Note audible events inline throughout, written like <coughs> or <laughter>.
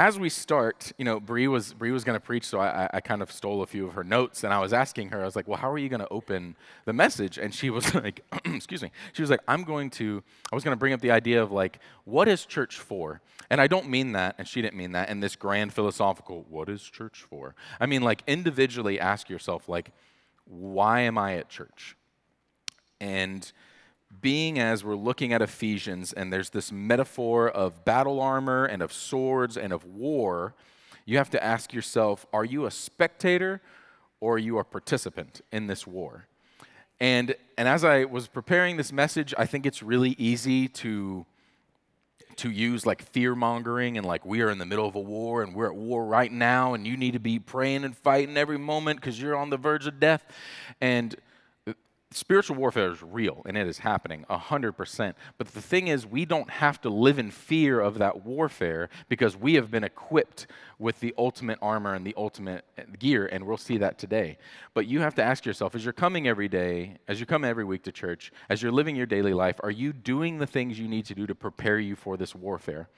as we start, you know, Bree was Bree was going to preach, so I, I kind of stole a few of her notes, and I was asking her, I was like, "Well, how are you going to open the message?" And she was <laughs> like, <clears throat> "Excuse me." She was like, "I'm going to." I was going to bring up the idea of like, what is church for? And I don't mean that, and she didn't mean that in this grand philosophical. What is church for? I mean, like individually, ask yourself, like, why am I at church? And being as we're looking at Ephesians and there's this metaphor of battle armor and of swords and of war, you have to ask yourself are you a spectator or are you a participant in this war? And, and as I was preparing this message, I think it's really easy to, to use like fear mongering and like we are in the middle of a war and we're at war right now and you need to be praying and fighting every moment because you're on the verge of death. And spiritual warfare is real and it is happening 100%. But the thing is, we don't have to live in fear of that warfare because we have been equipped with the ultimate armor and the ultimate eh, gear, and we'll see that today. But you have to ask yourself as you're coming every day, as you come every week to church, as you're living your daily life, are you doing the things you need to do to prepare you for this warfare?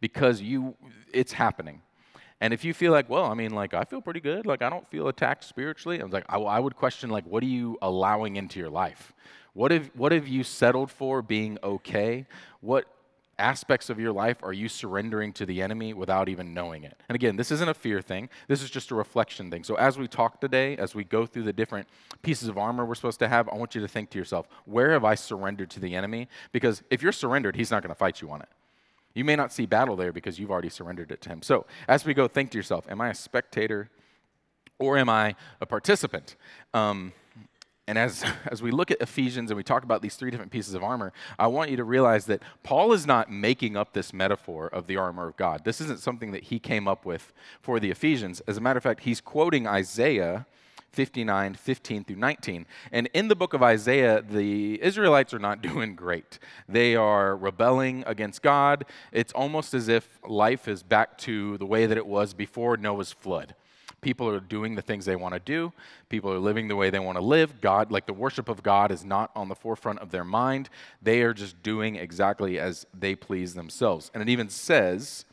Because you, it's happening. And if you feel like, well, I mean, like, I feel pretty good, like, I don't feel attacked spiritually, I was like, I, I would question, like, what are you allowing into your life? What have, what have you settled for being okay? What aspects of your life are you surrendering to the enemy without even knowing it? And again, this isn't a fear thing, this is just a reflection thing. So as we talk today, as we go through the different pieces of armor we're supposed to have, I want you to think to yourself, where have I surrendered to the enemy? Because if you're surrendered, he's not going to fight you on it. You may not see battle there because you've already surrendered it to Him. So, as we go, think to yourself Am I a spectator or am I a participant? Um, and as, <laughs> as we look at Ephesians and we talk about these three different pieces of armor, I want you to realize that Paul is not making up this metaphor of the armor of God. This isn't something that he came up with for the Ephesians. As a matter of fact, he's quoting Isaiah 59, 15 through 19. And in the book of Isaiah, the Israelites are not <laughs> doing great. They are rebelling against God. It's almost as if life is back to the way that it was before Noah's flood. People are doing the things they want to do. People are living the way they want to live. God, like the worship of God, is not on the forefront of their mind. They are just doing exactly as they please themselves. And it even says,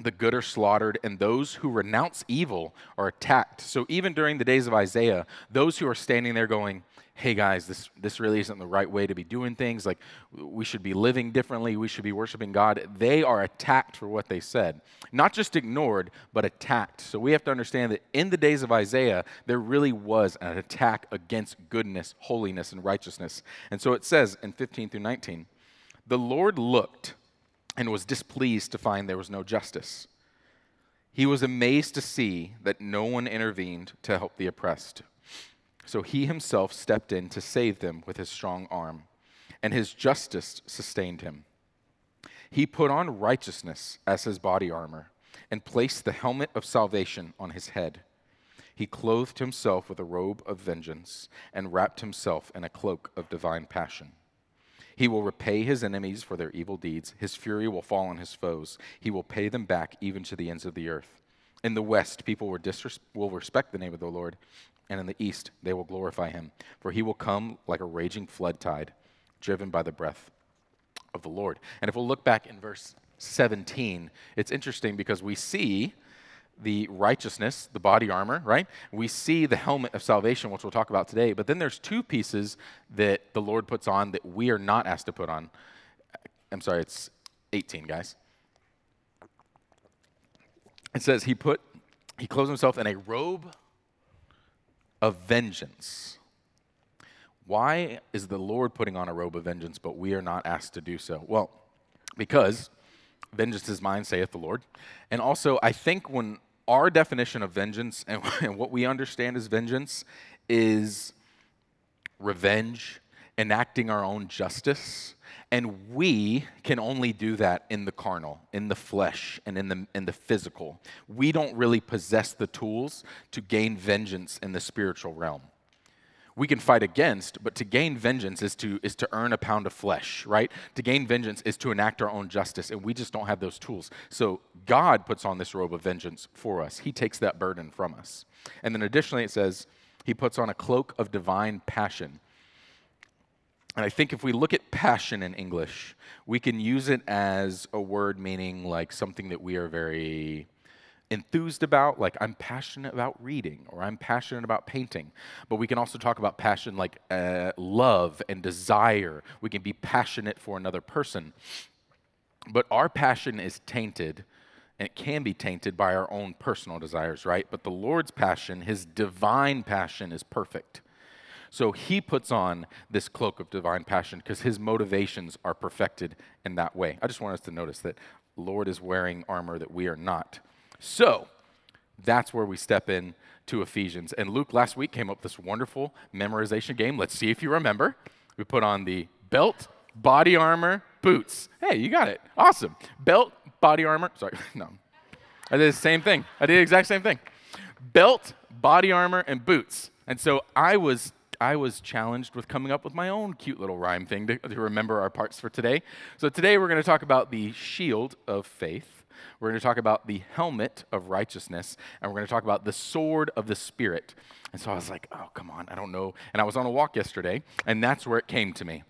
the good are slaughtered, and those who renounce evil are attacked. So even during the days of Isaiah, those who are standing there going, hey guys, this, this really isn't the right way to be doing things, like we should be living differently, we should be worshiping God, they are attacked for what they said. Not just ignored, but attacked. So we have to understand that in the days of Isaiah, there really was an attack against goodness, holiness, and righteousness. And so it says in 15 through 19, the Lord looked and was displeased to find there was no justice. He was amazed to see that no one intervened to help the oppressed. So he himself stepped in to save them with his strong arm, and his justice sustained him. He put on righteousness as his body armor and placed the helmet of salvation on his head. He clothed himself with a robe of vengeance and wrapped himself in a cloak of divine passion. He will repay his enemies for their evil deeds. His fury will fall on his foes. He will pay them back even to the ends of the earth. In the west, people will, disres- will respect the name of the Lord, and in the east, they will glorify him. For he will come like a raging flood tide, driven by the breath of the Lord. And if we'll look back in verse 17, it's interesting because we see the righteousness, the body armor, right? We see the helmet of salvation, which we'll talk about today. But then there's two pieces that the Lord puts on that we are not asked to put on. I'm sorry, it's 18, guys. It says he put he clothes himself in a robe of vengeance. Why is the Lord putting on a robe of vengeance, but we are not asked to do so? Well, because vengeance is mine, saith the Lord. And also, I think when our definition of vengeance and, <laughs> and what we understand as vengeance is revenge, enacting our own justice. And we can only do that in the carnal, in the flesh, and in the, in the physical. We don't really possess the tools to gain vengeance in the spiritual realm we can fight against, but to gain vengeance is to, is to earn a pound of flesh, right? To gain vengeance is to enact our own justice, and we just don't have those tools. So God puts on this robe of vengeance for us. He takes that burden from us. And then additionally, it says, He puts on a cloak of divine passion. And I think if we look at passion in English, we can use it as a word meaning like something that we are very enthused about, like I'm passionate about reading or I'm passionate about painting. But we can also talk about passion like uh, love and desire. We can be passionate for another person. But our passion is tainted and it can be tainted by our own personal desires, right? But the Lord's passion, his divine passion, is perfect. So he puts on this cloak of divine passion because his motivations are perfected in that way. I just want us to notice that Lord is wearing armor that we are not. So that's where we step in to Ephesians. And Luke last week came up with this wonderful memorization game. Let's see if you remember. We put on the belt, body armor, boots. Hey, you got it. Awesome. Belt, body armor. Sorry, <laughs> no. I did the same thing. I did the exact same thing. Belt, body armor, and boots. And so I was I was challenged with coming up with my own cute little rhyme thing to, to remember our parts for today. So today we're going to talk about the shield of faith. We're going to talk about the helmet of righteousness, and we're going to talk about the sword of the Spirit. And so I was like, oh, come on, I don't know. And I was on a walk yesterday, and that's where it came to me.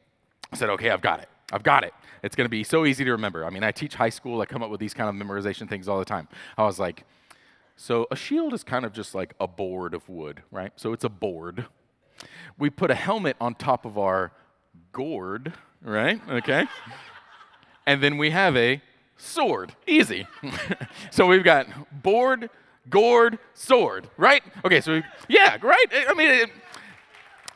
I said, okay, I've got it. I've got it. It's going to be so easy to remember. I mean, I teach high school, I come up with these kind of memorization things all the time. I was like, so a shield is kind of just like a board of wood, right? So it's a board we put a helmet on top of our gourd, right? Okay. and then we have a sword. Easy. <laughs> so we've got board, gourd, sword, right? Okay, so we, yeah, right? I mean, it,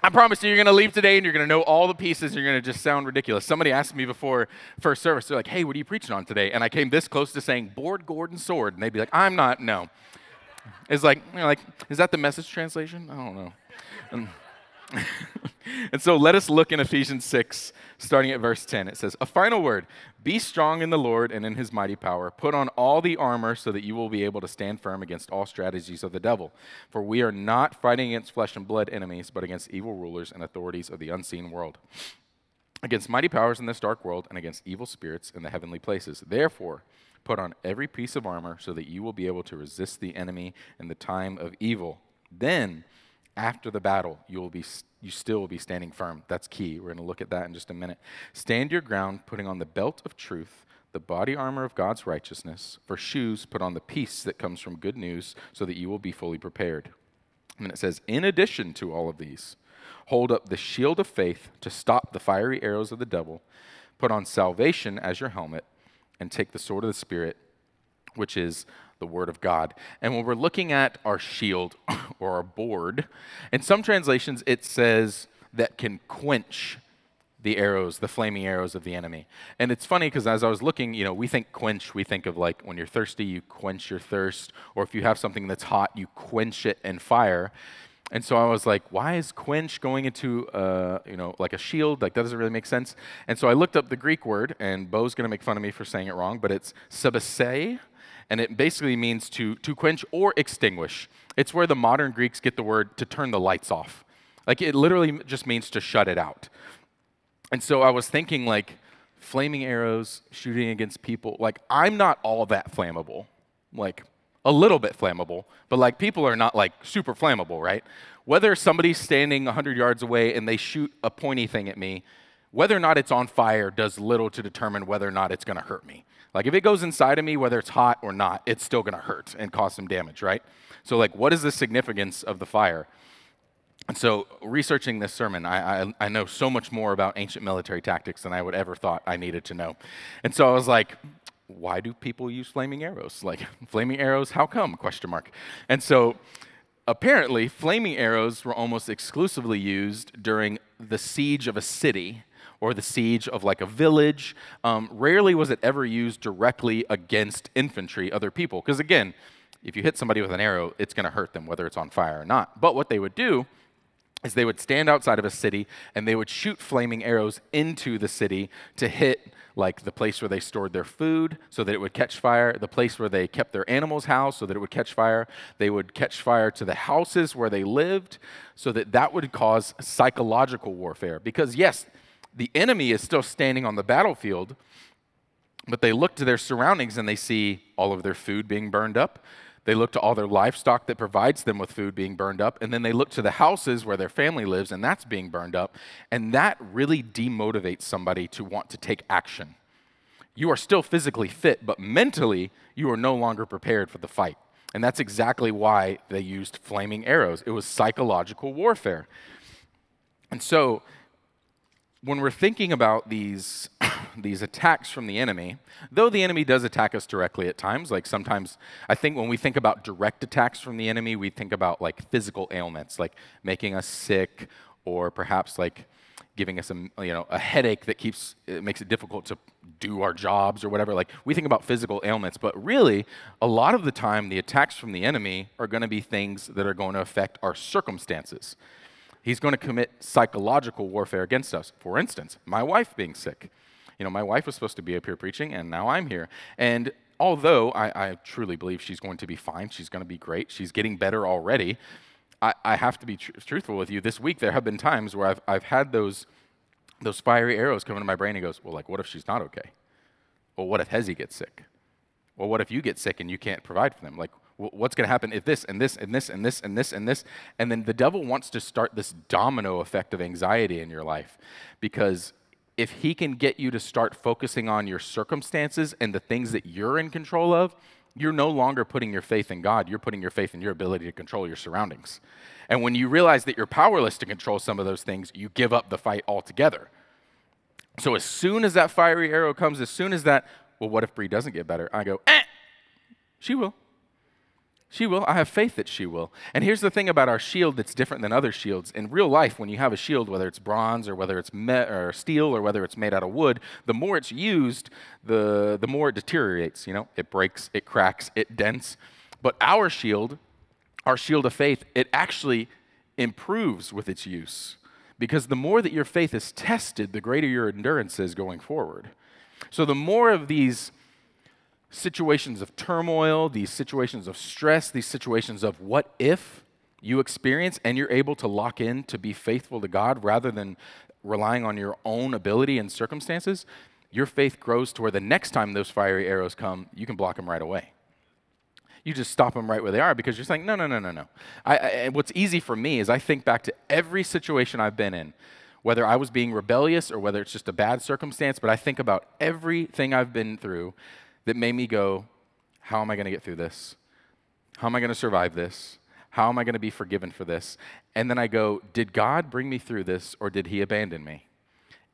I promise you, you're going to leave today and you're going to know all the pieces. You're going to just sound ridiculous. Somebody asked me before first service, they're like, hey, what are you preaching on today? And I came this close to saying board, gourd, and sword. And they'd be like, I'm not, no. It's like, you know, like, is that the message translation? I don't know. And, <laughs> and so let us look in Ephesians 6, starting at verse 10. It says, A final word Be strong in the Lord and in his mighty power. Put on all the armor so that you will be able to stand firm against all strategies of the devil. For we are not fighting against flesh and blood enemies, but against evil rulers and authorities of the unseen world, against mighty powers in this dark world, and against evil spirits in the heavenly places. Therefore, Put on every piece of armor so that you will be able to resist the enemy in the time of evil. Then, after the battle, you will be you still will be standing firm. That's key. We're going to look at that in just a minute. Stand your ground, putting on the belt of truth, the body armor of God's righteousness. For shoes, put on the peace that comes from good news, so that you will be fully prepared. And it says, in addition to all of these, hold up the shield of faith to stop the fiery arrows of the devil. Put on salvation as your helmet, and take the sword of the Spirit, which is the Word of God. And when we're looking at our shield <laughs> or our board, in some translations it says that can quench the arrows, the flaming arrows of the enemy. And it's funny because as I was looking, you know, we think quench, we think of like when you're thirsty, you quench your thirst, or if you have something that's hot, you quench it in fire. And so I was like, why is quench going into, uh, you know, like a shield? Like, that doesn't really make sense. And so I looked up the Greek word, and Bo's going to make fun of me for saying it wrong, but it's sebase, and it basically means to, to quench or extinguish. It's where the modern Greeks get the word to turn the lights off. Like it literally just means to shut it out. And so I was thinking, like, flaming arrows shooting against people. Like, I'm not all that flammable. Like, a little bit flammable, but like people are not like super flammable, right? Whether somebody's standing 100 yards away and they shoot a pointy thing at me, whether or not it's on fire does little to determine whether or not it's to hurt me. Like if it goes inside of me, whether it's hot or not, it's still to hurt and cause some damage, right? So like, what is the significance of the fire? And so, researching this sermon, I, I, I, know so much more about ancient military tactics than I would ever thought I needed to know. And so I was like, why do people use flaming arrows? <laughs> Like, flaming arrows, how come? Question mark. And so, apparently, flaming arrows were almost exclusively used during the siege of a city or the siege of like a village. Um, rarely was it ever used directly against infantry, other people. Because again, if you hit somebody with an arrow, it's going to hurt them, whether it's on fire or not. But what they would do is they would stand outside of a city and they would shoot flaming arrows into the city to hit like the place where they stored their food so that it would catch fire, the place where they kept their animals housed so that it would catch fire. They would catch fire to the houses where they lived so that that would cause psychological warfare. Because yes, the enemy is still standing on the battlefield, but they look to their surroundings and they see all of their food being burned up. They look to all their livestock that provides them with food being burned up. And then they look to the houses where their family lives and that's being burned up. And that really demotivates somebody to want to take action. You are still physically fit, but mentally, you are no longer prepared for the fight. And that's exactly why they used flaming arrows. It was psychological warfare. And so, when we're thinking about these, <coughs> these attacks from the enemy, though the enemy does attack us directly at times, like sometimes I think when we think about direct attacks from the enemy, we think about like physical ailments, like making us sick, or perhaps like giving us a, you know, a headache that keeps, it makes it difficult to do our jobs or whatever. Like we think about physical ailments, but really, a lot of the time, the attacks from the enemy are going to be things that are going to affect our circumstances. He's going to commit psychological warfare against us. For instance, my wife being sick. You know, my wife was supposed to be up here preaching, and now I'm here. And although I, I truly believe she's going to be fine, she's going to be great, she's getting better already. I, I have to be tr- truthful with you. This week, there have been times where I've, I've had those, those fiery arrows come into my brain and goes, well, like, what if she's not okay? Well, what if Hezi gets sick? Well, what if you get sick and you can't provide for them? Like, what's going to happen if this and this and this and this and this and this? And then the devil wants to start this domino effect of anxiety in your life because if he can get you to start focusing on your circumstances and the things that you're in control of, you're no longer putting your faith in God, you're putting your faith in your ability to control your surroundings. And when you realize that you're powerless to control some of those things, you give up the fight altogether. So as soon as that fiery arrow comes, as soon as that, well, what if Bree doesn't get better? I go, eh, she will. She will. I have faith that she will. And here's the thing about our shield that's different than other shields. In real life, when you have a shield, whether it's bronze or whether it's me- or steel or whether it's made out of wood, the more it's used, the, the more it deteriorates. You know, it breaks, it cracks, it dents. But our shield, our shield of faith, it actually improves with its use. Because the more that your faith is tested, the greater your endurance is going forward. So the more of these situations of turmoil, these situations of stress, these situations of what if you experience and you're able to lock in to be faithful to God rather than relying on your own ability and circumstances, your faith grows to where the next time those fiery arrows come, you can block them right away. You just stop them right where they are because you're saying, no, no, no, no, no. I, I, what's easy for me is I think back to every situation I've been in, whether I was being rebellious or whether it's just a bad circumstance, but I think about everything I've been through that made me go, How am I going to get through this? How am I going to survive this? How am I going to be forgiven for this? And then I go, Did God bring me through this or did he abandon me?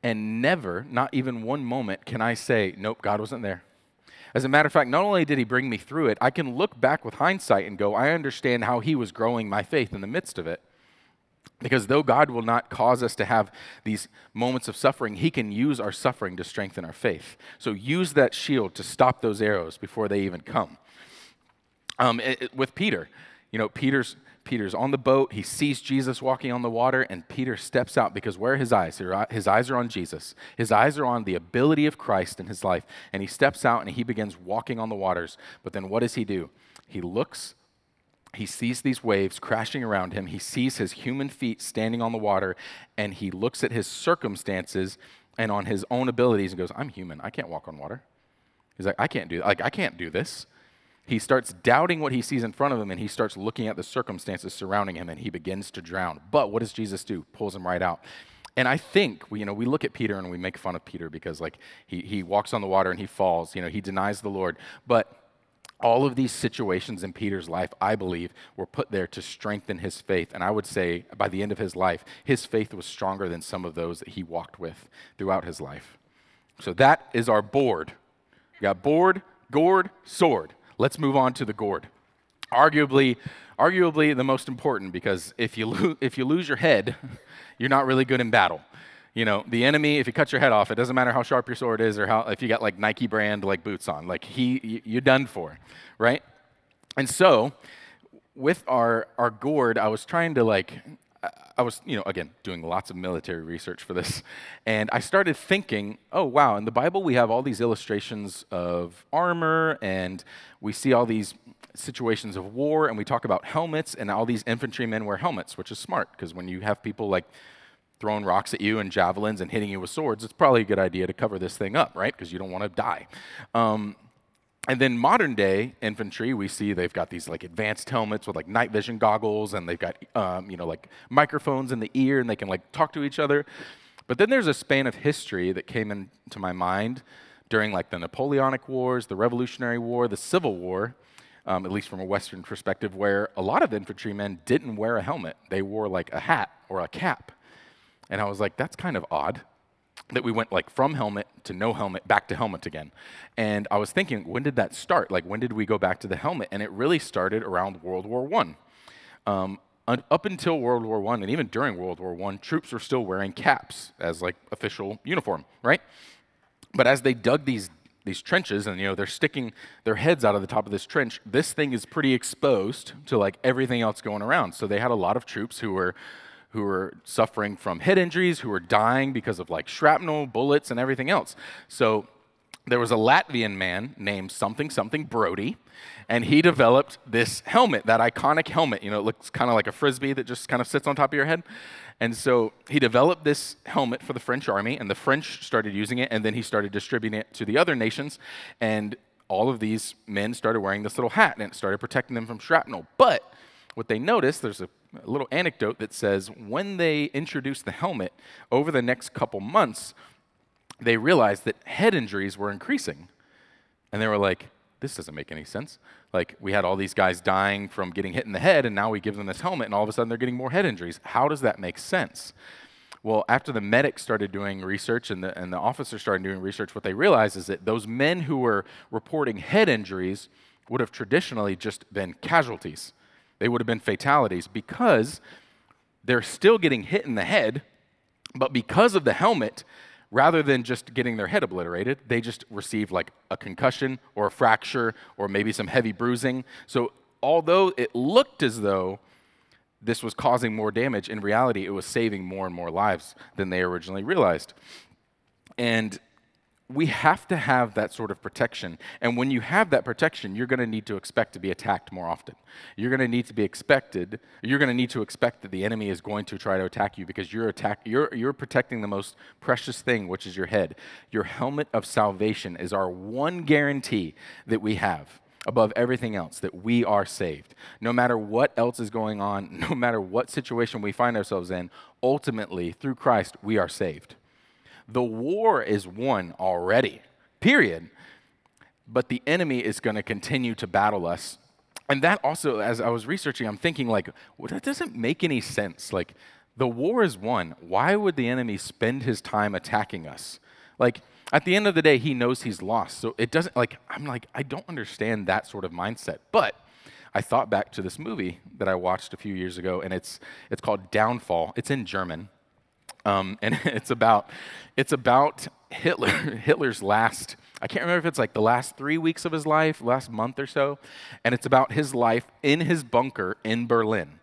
And never, not even one moment, can I say, Nope, God wasn't there. As a matter of fact, not only did he bring me through it, I can look back with hindsight and go, I understand how he was growing my faith in the midst of it. Because though God will not cause us to have these moments of suffering, He can use our suffering to strengthen our faith. So use that shield to stop those arrows before they even come. Um, it, it, with Peter, you know, Peter's Peter's on the boat. He sees Jesus walking on the water, and Peter steps out because where are his eyes? His eyes are on Jesus. His eyes are on the ability of Christ in his life. And he steps out and he begins walking on the waters. But then what does he do? He looks he sees these waves crashing around him. He sees his human feet standing on the water, and he looks at his circumstances and on his own abilities and goes, I'm human. I can't walk on water. He's like, I can't do like I can't do this. He starts doubting what he sees in front of him and he starts looking at the circumstances surrounding him and he begins to drown. But what does Jesus do? Pulls him right out. And I think, you know, we look at Peter and we make fun of Peter because like he, he walks on the water and he falls, you know, he denies the Lord. But all of these situations in Peter's life, I believe, were put there to strengthen his faith. And I would say by the end of his life, his faith was stronger than some of those that he walked with throughout his life. So that is our board. We got board, gourd, sword. Let's move on to the gourd. Arguably, arguably the most important because if you, lo- if you lose your head, <laughs> you're not really good in battle you know, the enemy, if he cuts your head off, it doesn't matter how sharp your sword is or how, if you got like Nike brand like boots on, like he, you're done for, right? And so, with our, our gourd, I was trying to like, I was, you know, again, doing lots of military research for this. And I started thinking, oh, wow, in the Bible we have all these illustrations of armor and we see all these situations of war and we talk about helmets and all these infantrymen wear helmets, which is smart because when you have people like throwing rocks at you and javelins and hitting you with swords, it's probably a good idea to cover this thing up, right? Because you don't want to die. Um, and then modern day infantry, we see they've got these like advanced helmets with like night vision goggles, and they've got um, you know like microphones in the ear, and they can like talk to each other. But then there's a span of history that came into my mind during like the Napoleonic Wars, the Revolutionary War, the Civil War, um, at least from a Western perspective, where a lot of infantrymen didn't wear a helmet; they wore like a hat or a cap. And I was like, that's kind of odd that we went like from helmet to no helmet back to helmet again. And i was thinking when did that start? Like when did we go back to the helmet? And it really started around world war one. Um, up until world war one and even during world war one troops were still wearing caps as like official uniform right? But as they dug these these trenches and you know they're sticking their heads out of the top of this trench this thing is pretty exposed to like everything else going around. So they had a lot of troops who were who were suffering from head injuries, who were dying because of like shrapnel, bullets, and everything else. So there was a Latvian man named something something Brodie, and he developed this helmet, that iconic helmet. You know, it looks kind of like a frisbee that just kind of sits on top of your head. And so he developed this helmet for the French army, and the French started using it, and then he started distributing it to the other nations. And all of these men started wearing this little hat, and it started protecting them from shrapnel. But what they noticed, there's a little anecdote that says when they introduced the helmet over the next couple months, they realized that head injuries were increasing. And they were like, this doesn't make any sense. Like, we had all these guys dying from getting hit in the head, and now we give them this helmet, and all of a sudden they're getting more head injuries. How does that make sense? Well, after the medics started doing research and the, and the officers started doing research, what they realized is that those men who were reporting head injuries would have traditionally just been casualties. They would have been fatalities because they're still getting hit in the head, but because of the helmet, rather than just getting their head obliterated, they just received like a concussion or a fracture or maybe some heavy bruising. So, although it looked as though this was causing more damage, in reality, it was saving more and more lives than they originally realized. And we have to have that sort of protection. And when you have that protection, you're going to need to expect to be attacked more often. You're going to need to be expected, you're going to need to expect that the enemy is going to try to attack you because you're attack you're you're protecting the most precious thing, which is your head. Your helmet of salvation is our one guarantee that we have above everything else that we are saved. No matter what else is going on, <laughs> no matter what situation we find ourselves in, ultimately through Christ we are saved. The war is won already, period. But the enemy is going to continue to battle us. And that also, as I was researching, I'm thinking, like, well, that doesn't make any sense. Like, the war is won. Why would the enemy spend his time attacking us? Like, at the end of the day, he knows he's lost. So it doesn't, like, I'm like, I don't understand that sort of mindset. But I thought back to this movie that I watched a few years ago, and it's, it's called Downfall. It's in German. Um, and <laughs> it's about it's about Hitler <laughs> Hitler's last I can't remember if it's like the last three weeks of his life, last month or so, and it's about his life in his bunker in Berlin.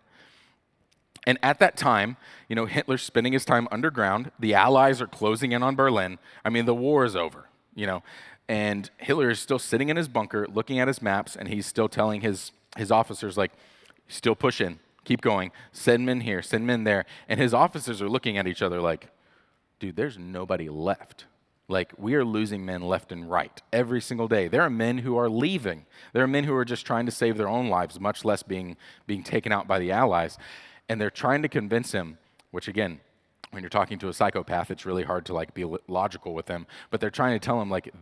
And at that time, you know, Hitler's spending his time underground. The Allies are closing in on Berlin. I mean, the war is over, you know, and Hitler is still sitting in his bunker, looking at his maps, and he's still telling his his officers like, still push in, keep going, send men here, send men there. And his officers are looking at each other like, dude, there's nobody left. Like, we are losing men left and right every single day. There are men who are leaving. There are men who are just trying to save their own lives, much less being, being taken out by the Allies. And they're trying to convince him, which again, when you're talking to a psychopath, it's really hard to like be logical with them. But they're trying to tell him, like,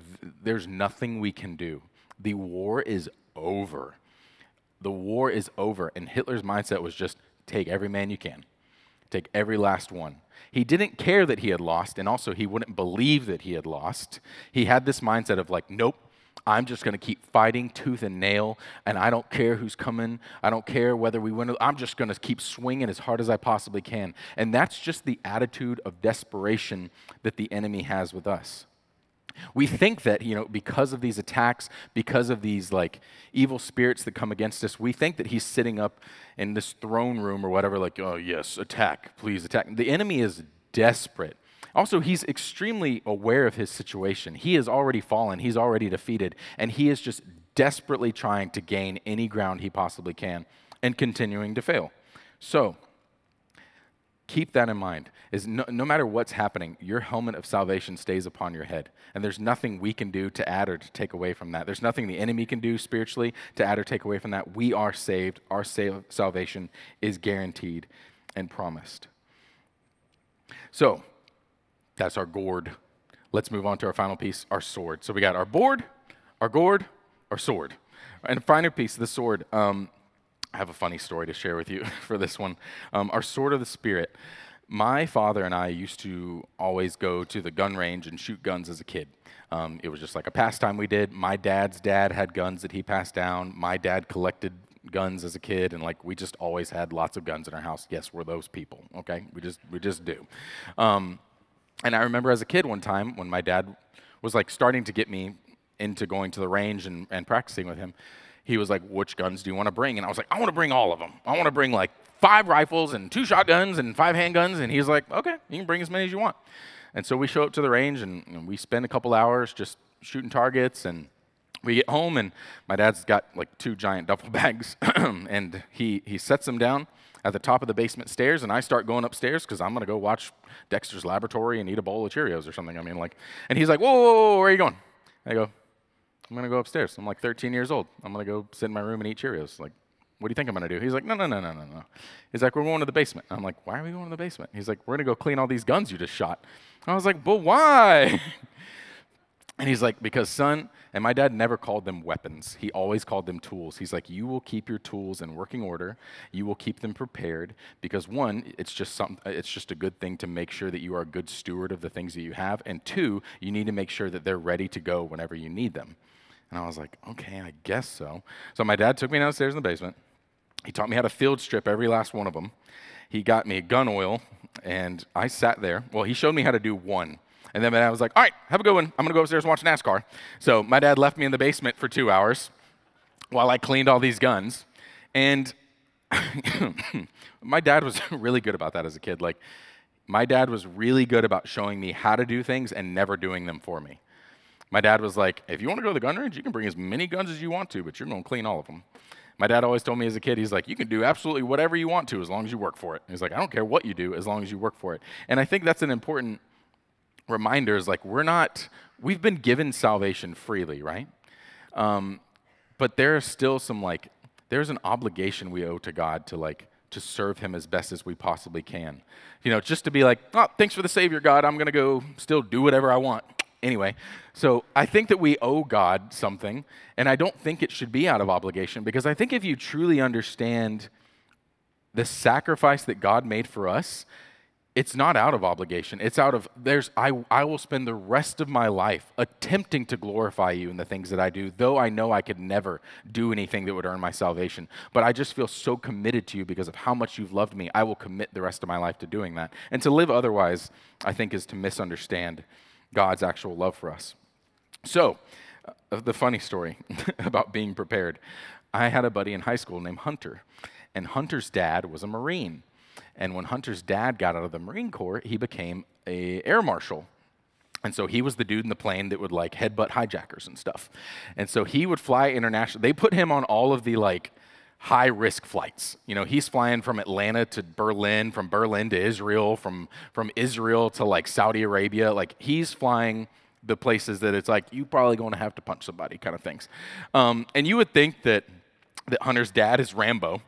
there's nothing we can do. The war is over the war is over. And Hitler's mindset was just take every man you can, take every last one. He didn't care that he had lost, and also he wouldn't believe that he had lost. He had this mindset of like, nope, I'm just going to keep fighting tooth and nail, and I don't care who's coming. I don't care whether we win. Or I'm just going to keep swinging as hard as I possibly can. And that's just the attitude of desperation that the enemy has with us. We think that, you know, because of these attacks, because of these like evil spirits that come against us, we think that he's sitting up in this throne room or whatever, like, oh, yes, attack, please attack. The enemy is desperate. Also, he's extremely aware of his situation. He has already fallen, he's already defeated, and he is just desperately trying to gain any ground he possibly can and continuing to fail. So, keep that in mind is no, no, matter what's happening your helmet of salvation stays upon your head. And there's nothing we can do to add or to take away from that. There's nothing the enemy can do spiritually to add or take away from that. We are saved. Our sal- salvation is guaranteed and promised. So that's our gourd. Let's move on to our final piece our sword. So we got our board our gourd our sword. And final piece the sword. Um, I have a funny story to share with you <laughs> for this one. Um, our sword of the spirit. My father and I used to always go to the gun range and shoot guns as a kid. Um, it was just like a pastime we did. My dad's dad had guns that he passed down. My dad collected guns as a kid, and like we just always had lots of guns in our house. Yes, we're those people. Okay, we just we just do. Um, and I remember as a kid one time when my dad was like starting to get me into going to the range and, and practicing with him he was like, Which guns do you want to bring? And I was like, I want to bring all of them. I want to bring like five rifles and two shotguns and five handguns. And he's like, Okay, you can bring as many as you want. And so we show up to the range and, and we spend a couple hours just shooting targets. And we get home, and my dad's got like two giant duffel <laughs> bags. <clears throat> and he, he sets them down at the top of the basement stairs, and I start going upstairs because I'm gonna go watch Dexter's Laboratory and eat a bowl of Cheerios or something. I mean, like, and he's like, whoa, whoa, whoa, where are you going? I go, I'm going to go upstairs. I'm like 13 years old. I'm going to go sit in my room and eat Cheerios. Like, what do you think I'm going to do? He's like, no, no, no, no, no, no. He's like, we're going to the basement. I'm like, why are we going to the basement? He's like, we're going to go clean all these guns you just shot. I was like, but why? <laughs> and he's like, because son, and my dad never called them weapons. He always called them tools. He's like, you will keep your tools in working order. You will keep them prepared because one, it's just some, it's just a good thing to make sure that you are a good steward of the things that you have, and two, you need to make sure that they're ready to go whenever you need them. And I was like, okay, I guess so. So my dad took me downstairs in the basement. He taught me how to field strip every last one of them. He got me gun oil, and I sat there. Well, he showed me how to do one. And then my dad was like, all right, have a good one. I'm going to go upstairs and watch NASCAR. So my dad left me in the basement for two hours while I cleaned all these guns. And <coughs> my dad was <laughs> really good about that as a kid. Like, my dad was really good about showing me how to do things and never doing them for me. My dad was like, if you want to go to the gun range, you can bring as many guns as you want to, but you're going to clean all of them. My dad always told me as a kid, he's like, you can do absolutely whatever you want to as long as you work for it. He's like, I don't care what you do as long as you work for it. And I think that's an important reminder is like, we're not, we've been given salvation freely, right? Um, but there are still some like, there's an obligation we owe to God to like, to serve him as best as we possibly can. You know, just to be like, oh, thanks for the Savior, God. I'm going to go still do whatever I want. Anyway, so I think that we owe God something, and I don't think it should be out of obligation because I think if you truly understand the sacrifice that God made for us, it's not out of obligation. It's out of there's I I will spend the rest of my life attempting to glorify you in the things that I do, though I know I could never do anything that would earn my salvation. But I just feel so committed to you because of how much you've loved me. I will commit the rest of my life to doing that. And to live otherwise, I think is to misunderstand God's actual love for us. So, uh, the funny story <laughs> about being prepared I had a buddy in high school named Hunter, and Hunter's dad was a Marine. And when Hunter's dad got out of the Marine Corps, he became a air marshal. And so he was the dude in the plane that would like headbutt hijackers and stuff. And so he would fly international. They put him on all of the like high risk flights. You know, he's flying from Atlanta to Berlin, from Berlin to Israel, from, from Israel to like Saudi Arabia. Like he's flying the places that it's like, you probably to have to punch somebody kind of things. Um, and you would think that, that Hunter's dad is Rambo.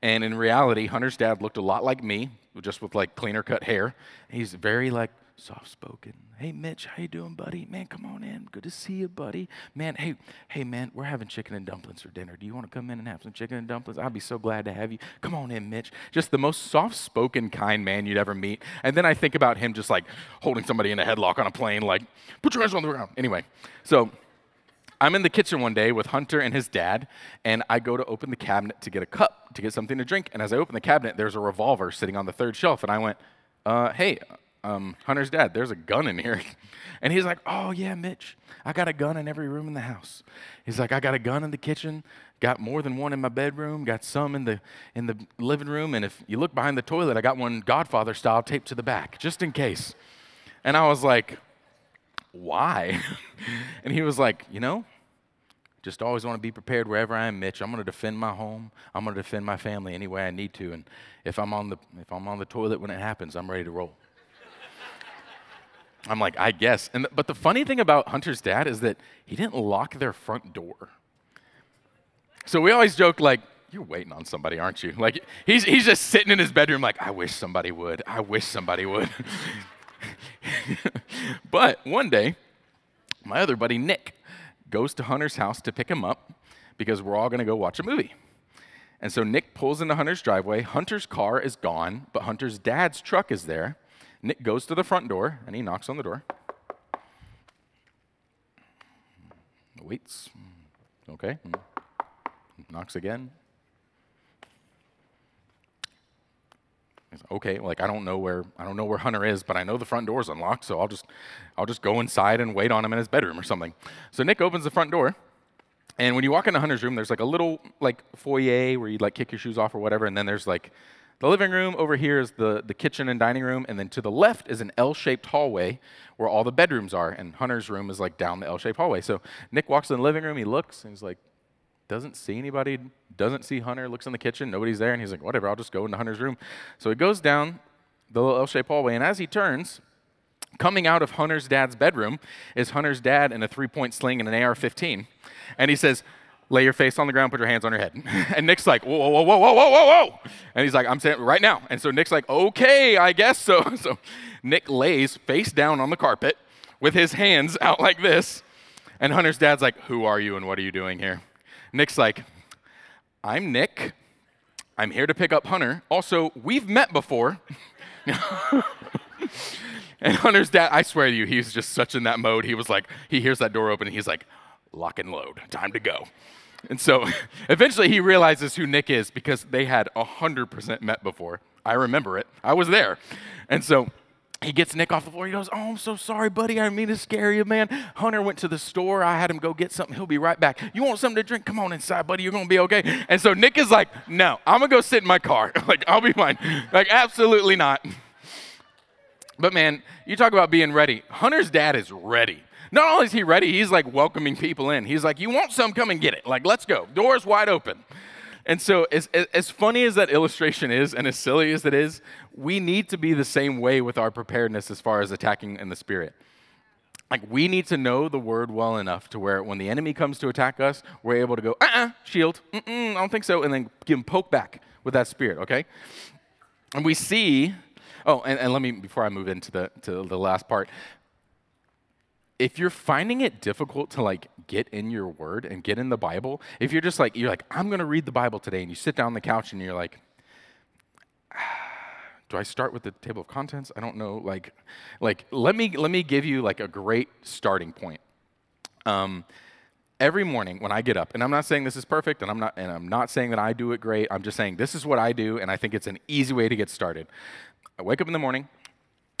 And in reality, Hunter's dad looked a lot like me, just with like cleaner cut hair. He's very like soft spoken. Hey Mitch, how you doing, buddy? Man, come on in. Good to see you, buddy. Man, hey, hey man, we're having chicken and dumplings for dinner. Do you want to come in and have some chicken and dumplings? I'd be so glad to have you. Come on in, Mitch. Just the most soft spoken, kind man you'd ever meet. And then I think about him just like holding somebody in a headlock on a plane, like, put your hands on the ground. Anyway, so I'm in the kitchen one day with Hunter and his dad, and I go to open the cabinet to get a cup to get something to drink. And as I open the cabinet, there's a revolver sitting on the third shelf. And I went, uh, hey, um, Hunter's dad, there's a gun in here. <laughs> And he's like, oh, yeah, Mitch, I got a gun in every room in the house. He's like, I got a gun in the kitchen, got more than one in my bedroom, got some in the, in the living room. And if you look behind the toilet, I got one Godfather style taped to the back, just in case. And I was like, why? <laughs> and he was like, you know, just always want to be prepared wherever I am, Mitch. I'm going to defend my home. I'm going to defend my family any way I need to. And if I'm on the if I'm on the toilet when it happens, I'm ready to roll. I'm like, I guess. And but the funny thing about Hunter's dad is that he didn't lock their front door. So we always joke like, you're waiting on somebody, aren't you? Like he's he's just sitting in his bedroom like, I wish somebody would. I wish somebody would. <laughs> but one day, my other buddy Nick goes to Hunter's house to pick him up because we're all going to go watch a movie. And so Nick pulls into Hunter's driveway. Hunter's car is gone, but Hunter's dad's truck is there. Nick goes to the front door and he knocks on the door. Waits. Okay. Knocks again. He's okay, like I don't know where I don't know where Hunter is, but I know the front door is unlocked, so I'll just I'll just go inside and wait on him in his bedroom or something. So Nick opens the front door, and when you walk into Hunter's room, there's like a little like foyer where you like kick your shoes off or whatever, and then there's like the living room over here is the, the kitchen and dining room, and then to the left is an L-shaped hallway where all the bedrooms are, and Hunter's room is like down the L-shaped hallway. So Nick walks in the living room, he looks, and he's like, doesn't see anybody, doesn't see Hunter, looks in the kitchen, nobody's there, and he's like, whatever, I'll just go into Hunter's room. So he goes down the little L shaped hallway, and as he turns, coming out of Hunter's dad's bedroom is Hunter's dad in a three point sling and an AR 15. And he says, Lay your face on the ground, put your hands on your head. <laughs> and Nick's like, Whoa, whoa, whoa, whoa, whoa, whoa, whoa. And he's like, I'm saying right now. And so Nick's like, Okay, I guess so. <laughs> So Nick lays face down on the carpet with his hands out like this. And Hunter's dad's like, Who are you and what are you doing here? Nick's like, I'm Nick. I'm here to pick up Hunter. Also, we've met before. <laughs> and Hunter's dad, I swear to you, he's just such in that mode. He was like, he hears that door open and he's like, lock and load, time to go. And so <laughs> eventually he realizes who Nick is because they had 100% met before. I remember it. I was there. And so he gets Nick off the floor. He goes, Oh, I'm so sorry, buddy. I didn't mean to scare you, man. Hunter went to the store. I had him go get something. He'll be right back. You want something to drink? Come on inside, buddy. You're going to be okay. And so Nick is like, No, I'm going to go sit in my car. <laughs> like, I'll be fine. Like, absolutely not. <laughs> But man, you talk about being ready. Hunter's dad is ready. Not only is he ready, he's like welcoming people in. He's like, You want some? Come and get it. Like, let's go. Door's wide open. And so, as, as funny as that illustration is, and as silly as it is, we need to be the same way with our preparedness as far as attacking in the spirit. Like, we need to know the word well enough to where when the enemy comes to attack us, we're able to go, uh uh-uh, uh shield, I don't think so, and then give him poke back with that spirit, okay? And we see, oh, and, and let me, before I move into the, to the last part, if you're finding it difficult to like get in your word and get in the Bible, if you're just like, you're like, I'm going to read the Bible today, and you sit down on the couch and you're like, do I start with the table of contents? I don't know. Like, like let me let me give you like a great starting point. Um, every morning when I get up, and I'm not saying this is perfect, and I'm not and I'm not saying that I do it great. I'm just saying this is what I do, and I think it's an easy way to get started. I wake up in the morning,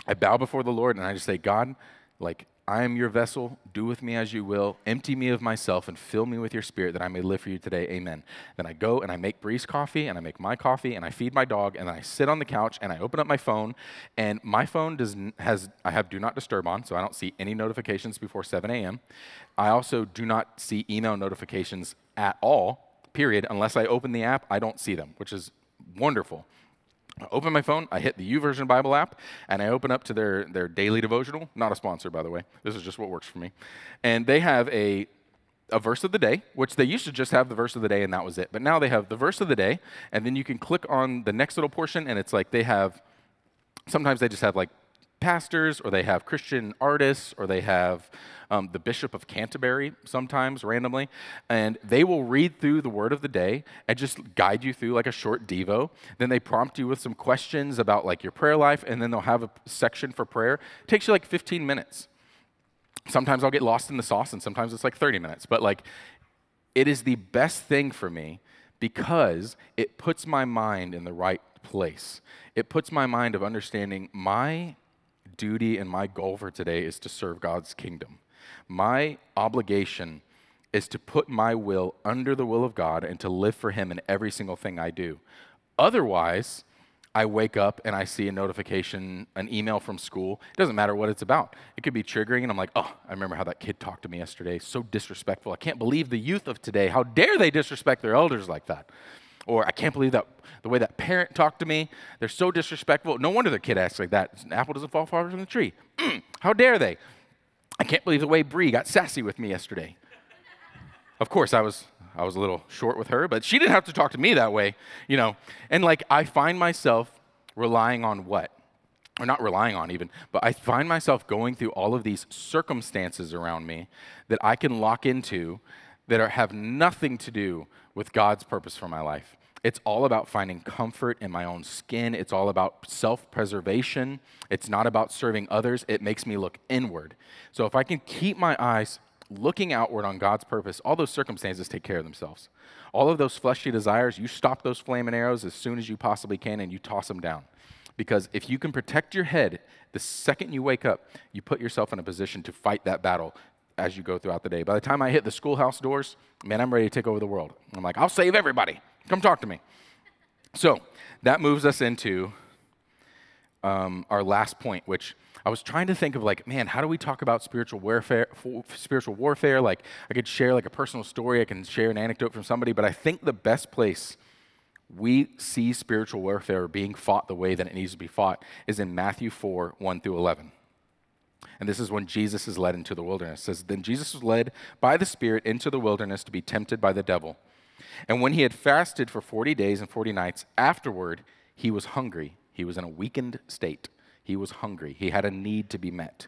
I bow before the Lord, and I just say, God, like I am your vessel. Do with me as you will. Empty me of myself and fill me with your spirit that I may live for you today. Amen. Then I go and I make Bree's coffee and I make my coffee and I feed my dog and I sit on the couch and I open up my phone and my phone does has I have do not disturb on so I don't see any notifications before 7 a.m. I also do not see email notifications at all. Period. Unless I open the app, I don't see them, which is wonderful. I open my phone, I hit the YouVersion Bible app, and I open up to their, their daily devotional. Not a sponsor, by the way. This is just what works for me. And they have a, a verse of the day, which they used to just have the verse of the day and that was it. But now they have the verse of the day, and then you can click on the next little portion, and it's like they have, sometimes they just have like pastors, or they have Christian artists, or they have um, the Bishop of Canterbury sometimes randomly, and they will read through the word of the day and just guide you through like a short Devo. Then they prompt you with some questions about like your prayer life, and then they'll have a section for prayer. It takes you like 15 minutes. Sometimes I'll get lost in the sauce, and sometimes it's like 30 minutes, but like it is the best thing for me because it puts my mind in the right place. It puts my mind of understanding my duty and my goal for today is to serve God's kingdom. My obligation is to put my will under the will of God and to live for Him in every single thing I do. Otherwise, I wake up and I see a notification, an email from school. It doesn't matter what it's about. It could be triggering, and I'm like, oh, I remember how that kid talked to me yesterday. So disrespectful. I can't believe the youth of today. How dare they disrespect their elders like that? Or I can't believe that the way that parent talked to me. They're so disrespectful. No wonder their kid acts like that. An apple doesn't fall far from the tree. Mm, how dare they? I can't believe the way Bree got sassy with me yesterday. of course, I was I was a little short with her, but she didn't have to talk to me that way, you know. And like I find myself relying on what? Or not relying on even, but I find myself going through all of these circumstances around me that I can lock into that are, have nothing to do with God's purpose for my life. It's all about finding comfort in my own skin. It's all about self preservation. It's not about serving others. It makes me look inward. So if I can keep my eyes looking outward on God's purpose, all those circumstances take care of themselves. All of those fleshy desires, you stop those flaming arrows as soon as you possibly can and you toss them down. Because if you can protect your head the second you wake up, you put yourself in a position to fight that battle as you go throughout the day. By the time I hit the schoolhouse doors, man, I'm ready to take over the world. I'm like, I'll save everybody. Come talk to me. So that moves us into um, our last point, which I was trying to think of like, man, how do we talk about spiritual warfare? Spiritual warfare. Like, I could share like a personal story. I can share an anecdote from somebody, but I think the best place we see spiritual warfare being fought the way that it needs to be fought is in Matthew 4 1 through 11. And this is when Jesus is led into the wilderness. It says, Then Jesus was led by the Spirit into the wilderness to be tempted by the devil. And when he had fasted for 40 days and 40 nights, afterward, he was hungry. He was in a weakened state. He was hungry. He had a need to be met.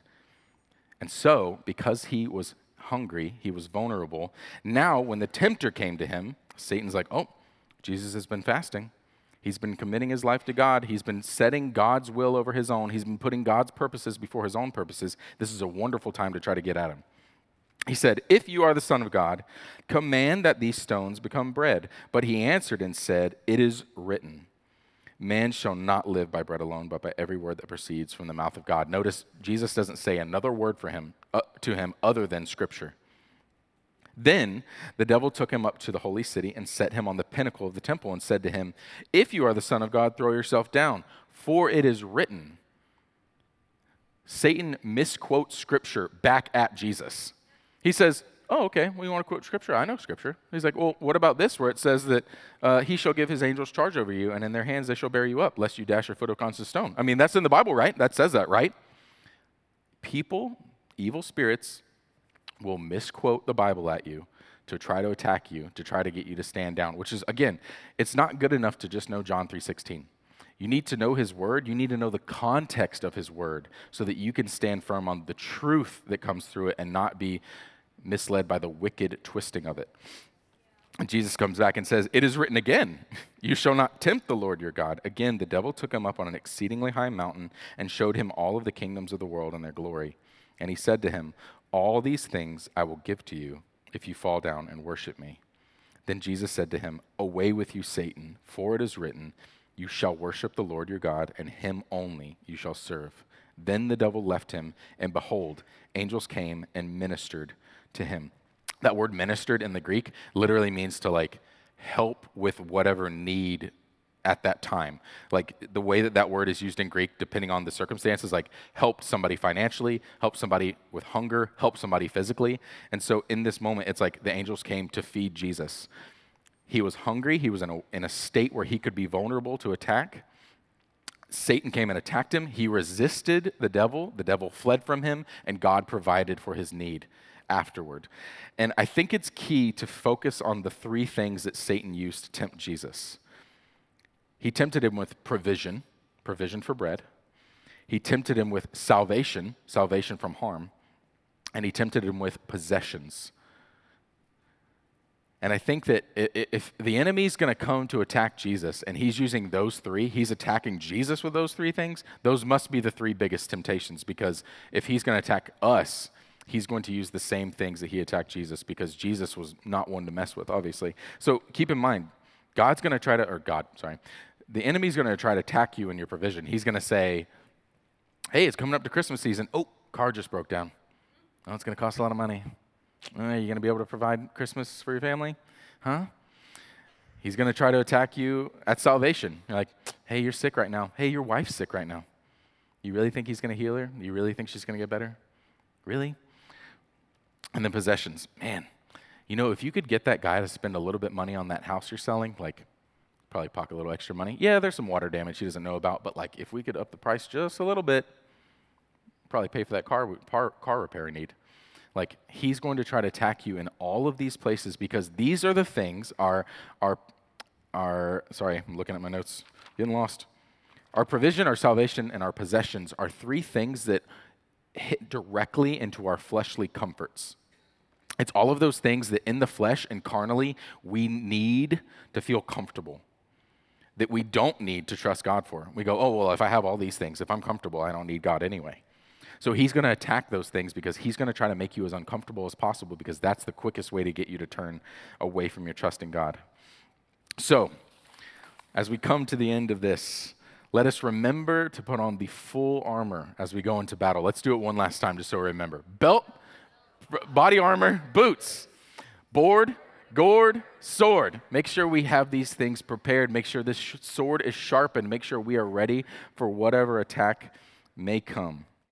And so, because he was hungry, he was vulnerable. Now, when the tempter came to him, Satan's like, oh, Jesus has been fasting. He's been committing his life to God. He's been setting God's will over his own. He's been putting God's purposes before his own purposes. This is a wonderful time to try to get at him. He said, If you are the Son of God, command that these stones become bread. But he answered and said, It is written. Man shall not live by bread alone, but by every word that proceeds from the mouth of God. Notice Jesus doesn't say another word for him uh, to him other than Scripture. Then the devil took him up to the holy city and set him on the pinnacle of the temple and said to him, If you are the Son of God, throw yourself down, for it is written. Satan misquotes Scripture back at Jesus. He says, oh, okay, well, you want to quote scripture? I know scripture. He's like, well, what about this where it says that uh, he shall give his angels charge over you, and in their hands they shall bear you up, lest you dash your foot against a stone? I mean, that's in the Bible, right? That says that, right? People, evil spirits, will misquote the Bible at you to try to attack you, to try to get you to stand down, which is, again, it's not good enough to just know John 3.16. You need to know his word. You need to know the context of his word so that you can stand firm on the truth that comes through it and not be misled by the wicked twisting of it. And Jesus comes back and says, It is written again, <laughs> you shall not tempt the Lord your God. Again, the devil took him up on an exceedingly high mountain and showed him all of the kingdoms of the world and their glory. And he said to him, All these things I will give to you if you fall down and worship me. Then Jesus said to him, Away with you, Satan, for it is written, You shall worship the Lord your God, and him only you shall serve. Then the devil left him, and behold, angels came and ministered to him. That word ministered in the Greek literally means to like help with whatever need at that time. Like the way that that word is used in Greek, depending on the circumstances, like help somebody financially, help somebody with hunger, help somebody physically. And so in this moment, it's like the angels came to feed Jesus. He was hungry, he was in a, in a state where he could be vulnerable to attack. Satan came and attacked him. He resisted the devil. The devil fled from him, and God provided for his need afterward. And I think it's key to focus on the three things that Satan used to tempt Jesus. He tempted him with provision, provision for bread. He tempted him with salvation, salvation from harm. And he tempted him with possessions. And I think that if the enemy's going to come to attack Jesus and he's using those three, he's attacking Jesus with those three things, those must be the three biggest temptations because if he's going to attack us, he's going to use the same things that he attacked Jesus because Jesus was not one to mess with, obviously. So keep in mind, God's going to try to, or God, sorry, the enemy's going to try to attack you in your provision. He's going to say, hey, it's coming up to Christmas season. Oh, car just broke down. Oh, it's going to cost a lot of money. Uh, are you going to be able to provide Christmas for your family? Huh? He's going to try to attack you at salvation. You're like, hey, you're sick right now. Hey, your wife's sick right now. You really think he's going to heal her? You really think she's going to get better? Really? And then possessions. Man, you know, if you could get that guy to spend a little bit money on that house you're selling, like probably pocket a little extra money. Yeah, there's some water damage he doesn't know about, but like if we could up the price just a little bit, probably pay for that car car, car repair need. Like he's going to try to attack you in all of these places because these are the things our our our sorry, I'm looking at my notes, getting lost. Our provision, our salvation, and our possessions are three things that hit directly into our fleshly comforts. It's all of those things that in the flesh and carnally we need to feel comfortable, that we don't need to trust God for. We go, oh, well, if I have all these things, if I'm comfortable, I don't need God anyway. So he's going to attack those things because he's going to try to make you as uncomfortable as possible because that's the quickest way to get you to turn away from your trust in God. So, as we come to the end of this, let us remember to put on the full armor as we go into battle. Let's do it one last time just so we remember. Belt, body armor, boots, board, gourd, sword. Make sure we have these things prepared. Make sure this sword is sharpened. Make sure we are ready for whatever attack may come.